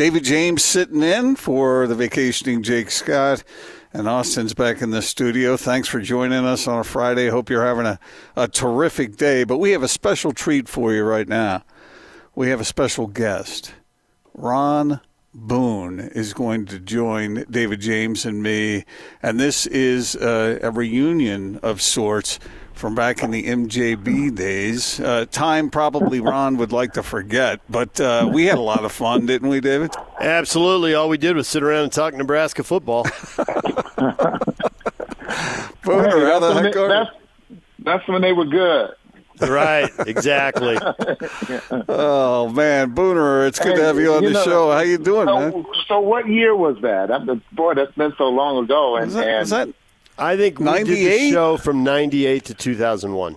David James sitting in for the vacationing Jake Scott. And Austin's back in the studio. Thanks for joining us on a Friday. Hope you're having a, a terrific day. But we have a special treat for you right now. We have a special guest. Ron Boone is going to join David James and me. And this is uh, a reunion of sorts from back in the MJB days. Uh, time probably Ron would like to forget, but uh, we had a lot of fun, didn't we, David? Absolutely. All we did was sit around and talk Nebraska football. Booner, how the heck are that's, that's when they were good. right, exactly. Oh man, Booner, it's good Hey, to have you on you the know, show. How you doing, man? So, so what year was that? I, boy, that's been so long ago. And, Was that, and was that I think we did the show from 98 to 2001.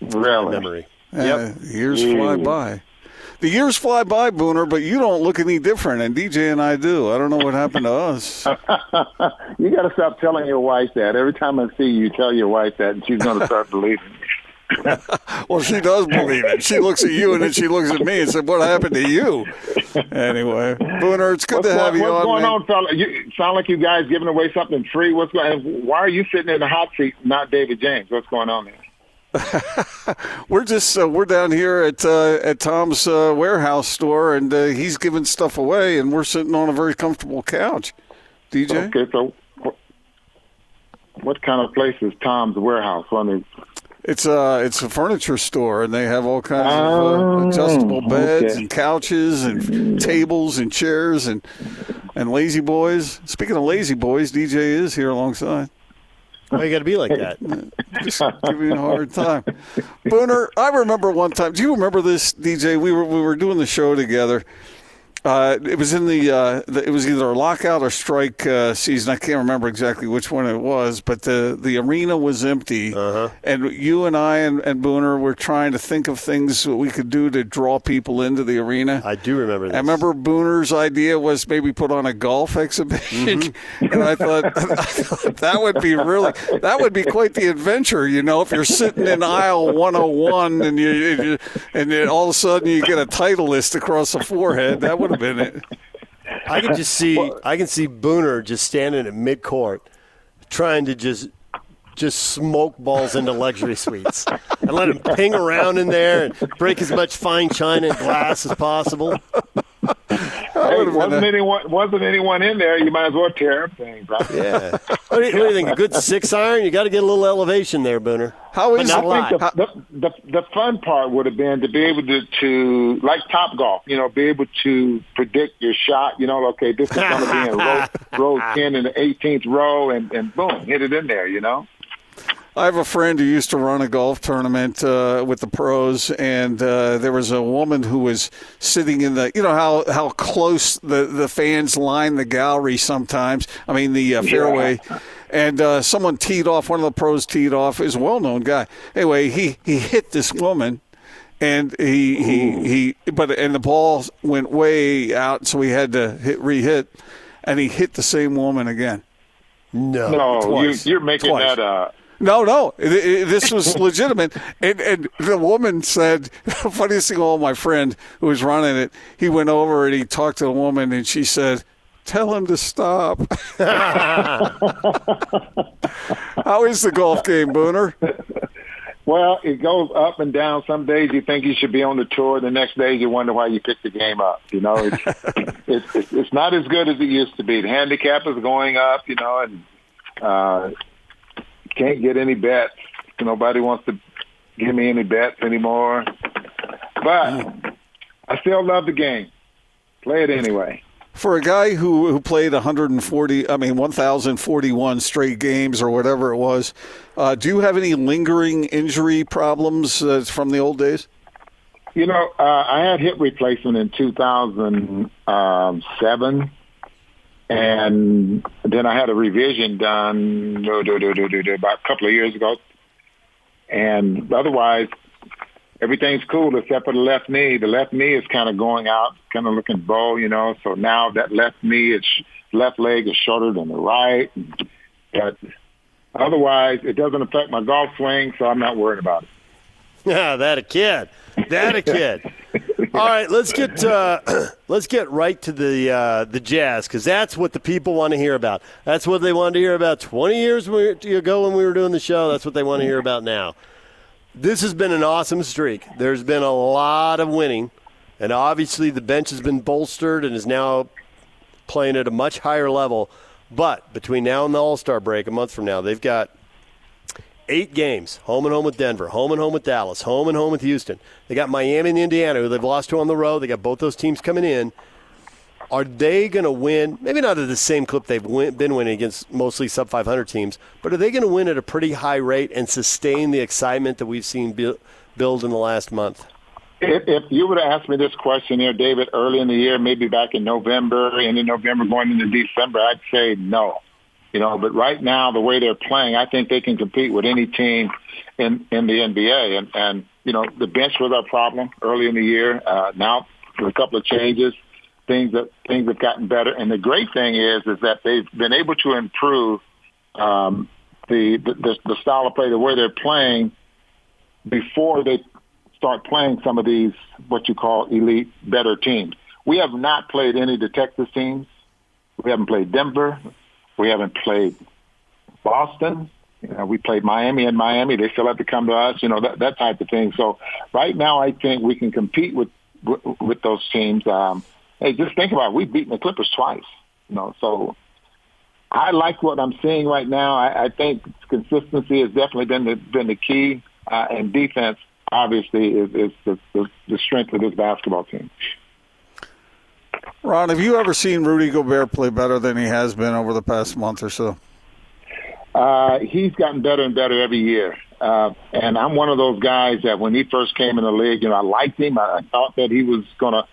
really, Memory. uh, Yep. years fly by? The years fly by, Booner, but you don't look any different, and DJ and I do. I don't know what happened to us. you got to stop telling your wife that. Every time I see you, you tell your wife that, and she's going to start believing. Well, she does believe it. She looks at you and then she looks at me and said, "What happened to you?" Anyway, Booner, it's good What's, to going, have you what's on. going man. on, fella? You sound like you guys giving away something free. What's going? Why are you sitting in the hot seat, not David James? What's going on there? We're just uh, we're down here at uh, at Tom's uh, warehouse store, and uh, he's giving stuff away, and we're sitting on a very comfortable couch. DJ, Okay, so what, kind of place is Tom's Warehouse? One of it's uh it's a furniture store, and they have all kinds of uh, Oh, adjustable beds okay. and couches and tables and chairs and and lazy boys. Speaking of lazy boys, DJ is here alongside. Why you got to be like that? just giving you a hard time. Booner, I remember one time. Do you remember this, DJ? We were we were doing the show together. Uh, it was in the, uh, the it was either a lockout or strike uh, season. I can't remember exactly which one it was, but the the arena was empty, Uh-huh. and you and I and, and Booner were trying to think of things that we could do to draw people into the arena. I do remember this. I remember Booner's idea was maybe put on a golf exhibition, and I thought, I thought that would be really that would be quite the adventure, you know. If you're sitting in aisle 101 and you, you and then all of a sudden you get a Titleist across the forehead, that would have been. I can just see I can see Booner just standing at mid court, trying to just just smoke balls into luxury suites and let him ping around in there and break as much fine china and glass as possible. Hey, wasn't a- anyone wasn't anyone in there? You might as well tear up everything. Right? Yeah. What do you, what do you think? A good six iron? You got to get a little elevation there, Booner. How But is not it? a lot. I think the, the, the, the fun part would have been to be able to, to, like Top Golf, you know, be able to predict your shot. You know, okay, this is going to be in row, row 10 in the 18th row, and, and boom, hit it in there, you know? I have a friend who used to run a golf tournament uh, with the pros, and uh, there was a woman who was sitting in the, you know how how close the the fans line the gallery sometimes. I mean the uh, fairway. And uh, someone teed off. One of the pros teed off. Is a well-known guy. Anyway, he he hit this woman, and he he he. But and the ball went way out, so he had to hit re-hit, and he hit the same woman again. No. No, you, you're making Twice. that uh No, no, it, it, this was legitimate. And, and the woman said, the funniest thing of all, my friend who was running it, he went over and he talked to the woman and she said, Tell him to stop. How is the golf game, Booner? Well, it goes up and down. Some days you think you should be on the tour. The next day you wonder why you picked the game up. You know, it's it's, it's it's not as good as it used to be. The handicap is going up. You know, and uh, can't get any bets. Nobody wants to give me any bets anymore. But I still love the game. Play it anyway. For a guy who, who played 140, I mean, 1,041 straight games or whatever it was, uh, do you have any lingering injury problems uh, from the old days? You know, uh, I had hip replacement in 2007, and then I had a revision done do, do, do, do, do, do, about a couple of years ago. And otherwise, everything's cool except for the left knee. The left knee is kind of going out, kind of looking bow, you know. So now that left knee, its left leg is shorter than the right. But otherwise, it doesn't affect my golf swing, so I'm not worried about it. Yeah, that a kid. That a kid. All right, let's get uh, let's get right to the uh, the Jazz because that's what the people want to hear about. That's what they wanted to hear about 20 years ago when we were doing the show. That's what they want to hear about now. This has been an awesome streak. There's been a lot of winning, and obviously the bench has been bolstered and is now playing at a much higher level. But between now and the All Star break, a month from now, they've got eight games home and home with Denver, home and home with Dallas, home and home with Houston. They got Miami and Indiana, who they've lost to on the road. They got both those teams coming in. Are they going to win? Maybe not at the same clip they've win, been winning against mostly sub 500 teams, but are they going to win at a pretty high rate and sustain the excitement that we've seen build in the last month? If, if you would have asked me this question here, David, early in the year, maybe back in November, and in November going into December, I'd say no. You know, but right now, the way they're playing, I think they can compete with any team in in the NBA. And and you know, the bench was our problem early in the year. Uh, now, with a couple of changes, things that things have gotten better. And the great thing is, is that they've been able to improve um, the, the the style of play, the way they're playing before they start playing some of these what you call elite, better teams. We have not played any of the Texas teams. We haven't played Denver. We haven't played Boston. You know, we played Miami and Miami. They still have to come to us. You know that that type of thing. So right now, I think we can compete with with, those teams. Um, hey, just think about it. We've beaten the Clippers twice. You know, so I like what I'm seeing right now. I, I think consistency has definitely been the been the key, uh, and defense obviously is, is the, the, the strength of this basketball team. Ron, have you ever seen Rudy Gobert play better than he has been over the past month or so? Uh, he's gotten better and better every year. Uh, and I'm one of those guys that when he first came in the league, you know, I liked him. I, thought that he was going to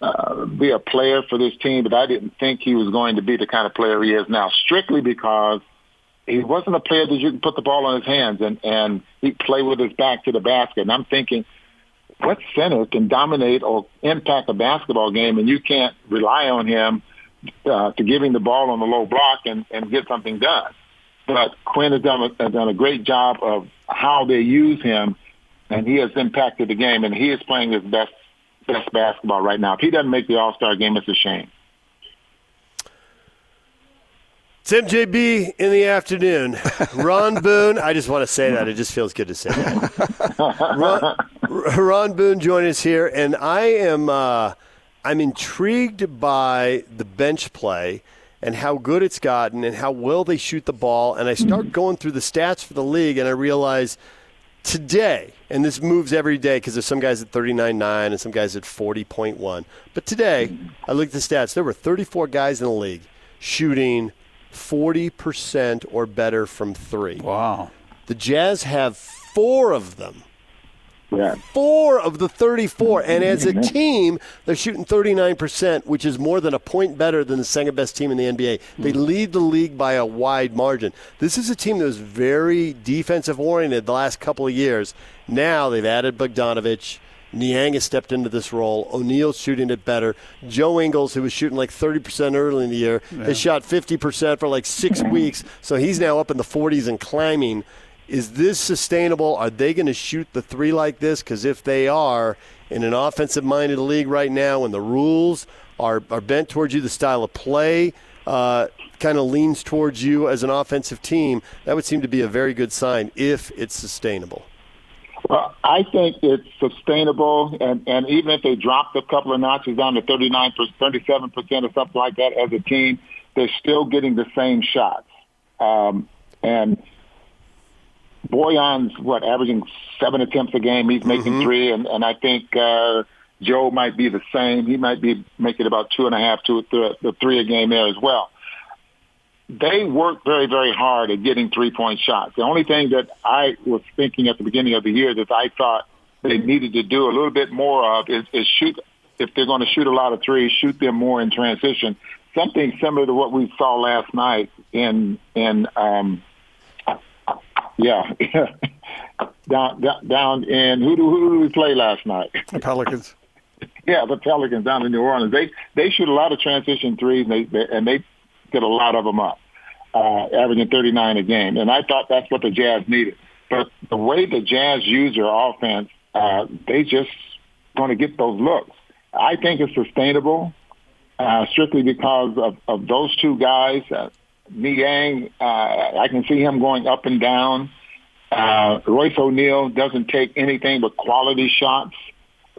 uh, be a player for this team, but I didn't think he was going to be the kind of player he is now, strictly because he wasn't a player that you can put the ball in his hands and, and he play with his back to the basket. And I'm thinking, what center can dominate or impact a basketball game and you can't rely on him uh, to give him the ball on the low block and, and get something done. But Quin has done, a, has done a great job of how they use him, and he has impacted the game, and he is playing his best best basketball right now. If he doesn't make the All Star game, it's a shame. It's MJB in the afternoon. Ron Boone, I just want to say that. It just feels good to say that. Ron, Ron Boone joining us here, and I am uh, I'm intrigued by the bench play and how good it's gotten and how well they shoot the ball. And I start going through the stats for the league, and I realize today, and this moves every day because there's some guys at 39.9 and some guys at 40.1. But today, I looked at the stats. There were 34 guys in the league shooting 40% or better from three. Wow. The Jazz have four of them. Yeah. Four of the 34. And as a team, they're shooting 39%, which is more than a point better than the second best team in the NBA. They hmm. lead the league by a wide margin. This is a team that was very defensive oriented the last couple of years. Now they've added Bogdanovich. Niang has stepped into this role. O'Neale's shooting it better. Joe Ingles, who was shooting like 30% early in the year, yeah. has shot 50% for like six weeks. So he's now up in the 40s and climbing. Is this sustainable? Are they going to shoot the three like this? Because if they are, in an offensive minded league right now, and the rules are, are bent towards you, the style of play uh, kind of leans towards you as an offensive team, that would seem to be a very good sign if it's sustainable. Well, I think it's sustainable, and, and even if they dropped a couple of notches down to 39, 37 percent or something like that as a team, they're still getting the same shots. Um, and Bojan's what averaging seven attempts a game. He's making mm-hmm. three, and, and I think uh, Joe might be the same. He might be making about two and a half, two, the three a game there as well they work very, very hard at getting three-point shots. The only thing that I was thinking at the beginning of the year that I thought they needed to do a little bit more of is, is shoot. If they're going to shoot a lot of threes, shoot them more in transition. Something similar to what we saw last night in in um, yeah down, down down in who do who do we play last night? The Pelicans. yeah, the Pelicans down in New Orleans. They they shoot a lot of transition threes, and they, they and they get a lot of them up, uh, averaging 39 a game. And I thought that's what the Jazz needed. But the way the Jazz use their offense uh, they just going to get those looks. I think it's sustainable uh, strictly because of, of those two guys. Uh, Niang, uh, I can see him going up and down. Uh, Royce O'Neale doesn't take anything but quality shots.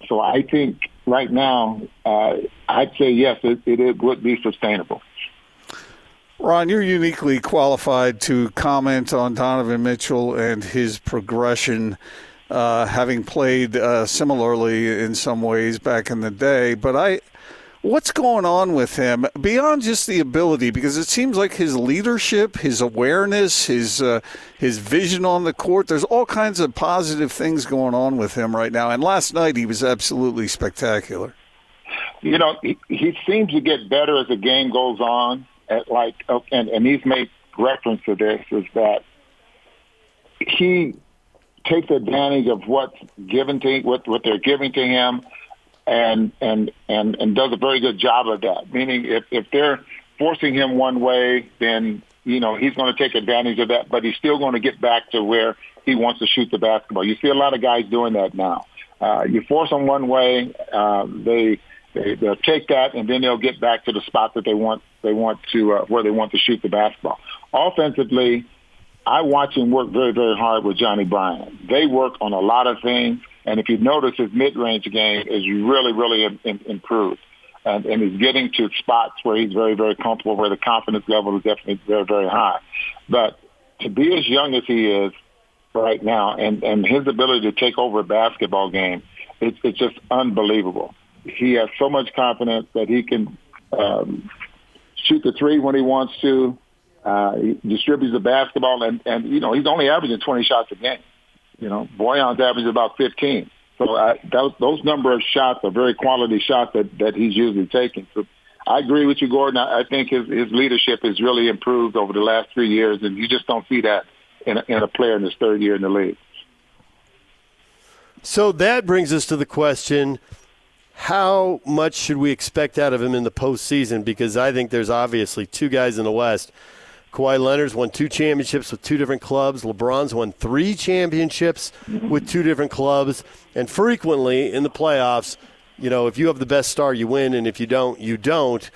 So I think right now, uh, I'd say yes, it, it would be sustainable. Ron, you're uniquely qualified to comment on Donovan Mitchell and his progression, uh, having played uh, similarly in some ways back in the day. But I, what's going on with him beyond just the ability? Because it seems like his leadership, his awareness, his uh, his vision on the court. There's all kinds of positive things going on with him right now. And last night he was absolutely spectacular. You know, he, he seems to get better as the game goes on at like, oh, and, and he's made reference to this, is that he takes advantage of what's given to what what they're giving to him, and and and and does a very good job of that. Meaning, if if they're forcing him one way, then you know he's going to take advantage of that, but he's still going to get back to where he wants to shoot the basketball. You see a lot of guys doing that now. Uh, you force them one way, uh, they they, they'll take that, and then they'll get back to the spot that they want. They want to uh, where they want to shoot the basketball. Offensively, I watch him work very, very hard with Johnnie Bryant. They work on a lot of things, and if you notice, his mid-range game is really, really improved, and, and he's getting to spots where he's very, very comfortable, where the confidence level is definitely very, very high. But to be as young as he is right now, and and his ability to take over a basketball game, it's it's just unbelievable he has so much confidence that he can um, shoot the three when he wants to. Uh, he distributes the basketball, and, and you know he's only averaging 20 shots a game. You know, Bojan's averaging about 15. So I, those, those number of shots are very quality shots that, that he's usually taking. So I agree with you, Gordon. I, I think his, his leadership has really improved over the last three years, and you just don't see that in a, in a player in his third year in the league. So that brings us to the question how much should we expect out of him in the postseason? Because I think there's obviously two guys in the West. Kawhi Leonard's won two championships with two different clubs. LeBron's won three championships with two different clubs. And frequently in the playoffs, you know, if you have the best star, you win. And if you don't, you don't.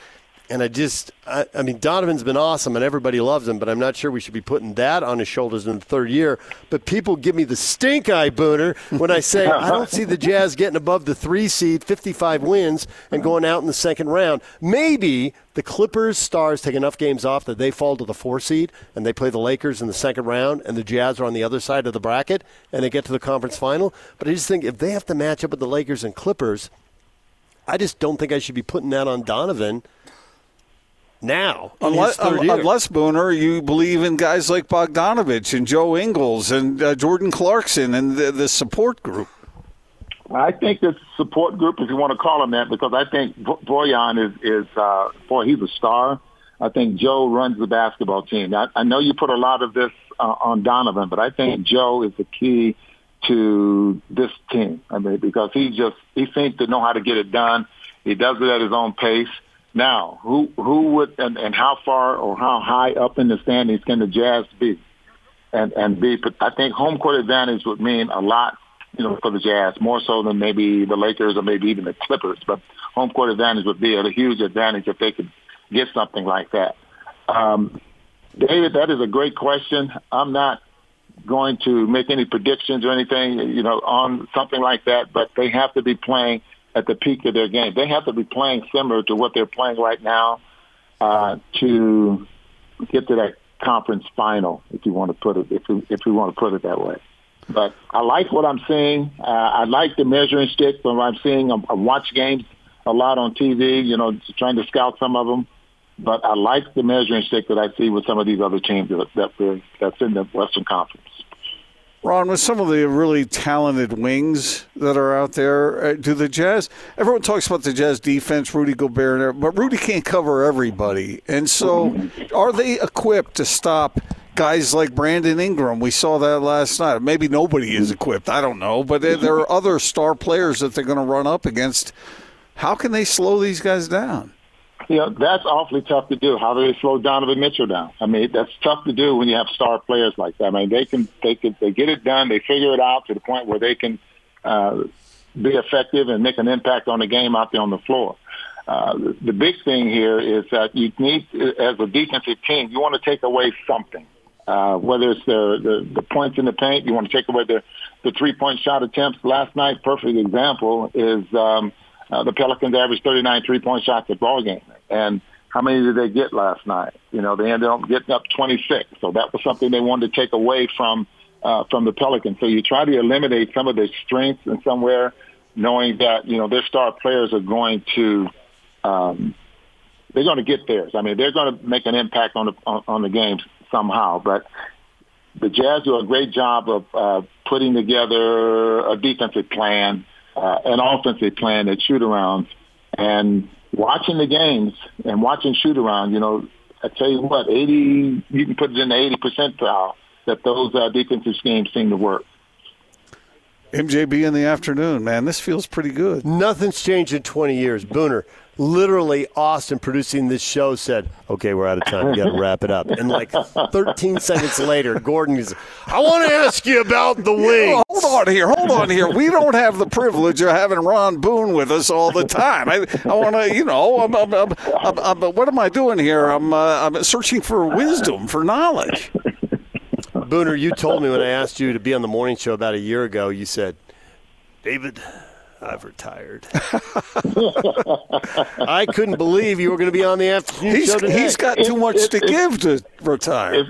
And I just, I, I, mean, Donovan's been awesome and everybody loves him, but I'm not sure we should be putting that on his shoulders in the third year. But people give me the stink eye booner when I say I don't see the Jazz getting above the three seed, 55 wins, and going out in the second round. Maybe the Clippers stars take enough games off that they fall to the four seed and they play the Lakers in the second round, and the Jazz are on the other side of the bracket and they get to the conference final. But I just think if they have to match up with the Lakers and Clippers, I just don't think I should be putting that on Donovan now. Unless, unless Booner, you believe in guys like Bogdanovich and Joe Ingles and uh, Jordan Clarkson and the, the support group. I think this support group, if you want to call him that, because I think Bojan is is uh, boy, he's a star. I think Joe runs the basketball team. I, I know you put a lot of this uh, on Donovan, but I think Joe is the key to this team. I mean, because he just he seems to know how to get it done. He does it at his own pace. Now, who who would and, and how far or how high up in the standings can the Jazz be? And and be but I think home court advantage would mean a lot, you know, for the Jazz more so than maybe the Lakers or maybe even the Clippers. But home court advantage would be a huge advantage if they could get something like that. Um, David, that is a great question. I'm not going to make any predictions or anything, you know, on something like that, but they have to be playing at the peak of their game. They have to be playing similar to what they're playing right now uh, to get to that conference final, if you want to put it, if we, if we want to put it that way. But I like what I'm seeing. Uh, I like the measuring stick from what I'm seeing. I, I watch games a lot on TV, you know, trying to scout some of them. But I like the measuring stick that I see with some of these other teams that, that that's in the Western Conference. Ron, with some of the really talented wings that are out there, uh, do the Jazz? Everyone talks about the Jazz defense, Rudy Gobert, but Rudy can't cover everybody, and so are they equipped to stop? Guys like Brandon Ingram, we saw that last night. Maybe nobody is equipped. I don't know, but there, there are other star players that they're going to run up against. How can they slow these guys down? You know, that's awfully tough to do. How do they slow Donovan Mitchell down? I mean, that's tough to do when you have star players like that. I mean, they can, they can, they get it done. They figure it out to the point where they can uh, be effective and make an impact on the game out there on the floor. Uh, the big thing here is that you need, as a defensive team, you want to take away something. Uh, whether it's the, the, the points in the paint, you want to take away the, the three-point shot attempts. Last night, perfect example is um, uh, the Pelicans averaged 39 three-point shots a ball game. And how many did they get last night? You know, they ended up getting up 26. So that was something they wanted to take away from uh, from the Pelicans. So you try to eliminate some of their strengths and somewhere, knowing that you know their star players are going to um, they're going to get theirs. I mean, they're going to make an impact on the on, on the games somehow. But the Jazz do a great job of uh, putting together a defensive plan, uh, an offensive plan at shoot arounds, and watching the games and watching shoot around. You know, I tell you what, eighty you can put it in the eighty percentile that those uh, defensive schemes seem to work. MJB in the afternoon, man. This feels pretty good. Nothing's changed in 20 years. Booner, literally, Austin producing this show said, okay, we're out of time. We got to wrap it up. And like 13 seconds later, Gordon is, I want to ask you about the wing. Hold on here. Hold on here. We don't have the privilege of having Ron Boone with us all the time. I, I want to, you know, I'm, I'm, I'm, I'm, what am I doing here? I'm, uh, I'm searching for wisdom, for knowledge. Booner, you told me when I asked you to be on the morning show about a year ago, you said, David, I've retired. I couldn't believe you were going to be on the afternoon he's, show today. He's got too much it, to it, give to retire. It's,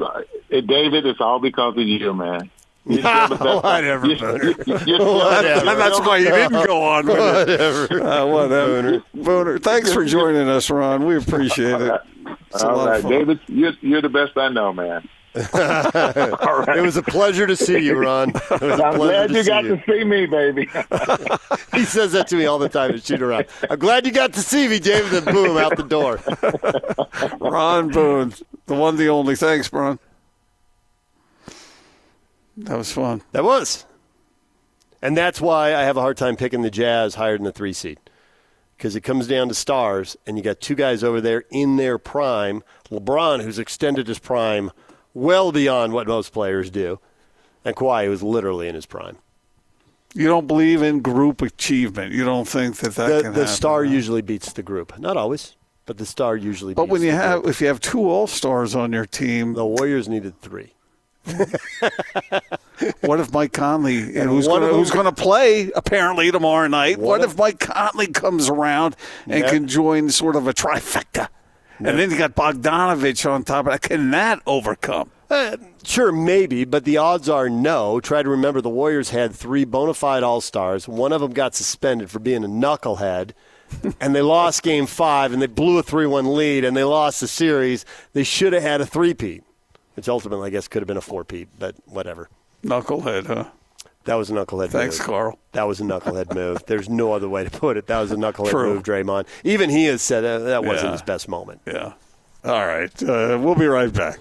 it, David, it's all because of you, man. whatever, you, Booner. You, you, whatever. That's why you didn't go on with whatever. it. Uh, whatever. Booner. Booner. Thanks for joining us, Ron. We appreciate it. It's all right, David, you're, you're the best I know, man. right. It was a pleasure to see you, Ron. I'm glad you got you. to see me, baby. he says that to me all the time at shoot around. I'm glad you got to see me, David. Then boom, out the door. Ron Boone, the one, the only. Thanks, Ron. That was fun. That was. And that's why I have a hard time picking the Jazz higher than the three seed. Because it comes down to stars, and you got two guys over there in their prime. LeBron, who's extended his prime well beyond what most players do. And Kawhi was literally in his prime. You don't believe in group achievement. You don't think that that the, can the happen, star usually beats the group. Not always, but the star usually. But beats when you the have, group. if you have two all stars on your team, the Warriors needed three. what if Mike Conley, And who's going of who's them- going to play apparently tomorrow night? One What of- if Mike Conley comes around and Yep. can join sort of a trifecta? And then you got Bogdanovich on top of that. Can that overcome? Uh, sure, maybe, but the odds are no. Try to remember the Warriors had three bona fide All Stars. One of them got suspended for being a knucklehead, and they lost Game Five, and they blew a three-one lead, and they lost the series. They should have had a three-peat, which ultimately, I guess, could have been a four-peat, but whatever. Knucklehead, huh? That was a knucklehead Thanks, move. Carl. That was a knucklehead move. There's no other way to put it. That was a knucklehead True. move, Draymond. Even he has said that, that wasn't Yeah. his best moment. Yeah. All right. Uh, we'll be right back.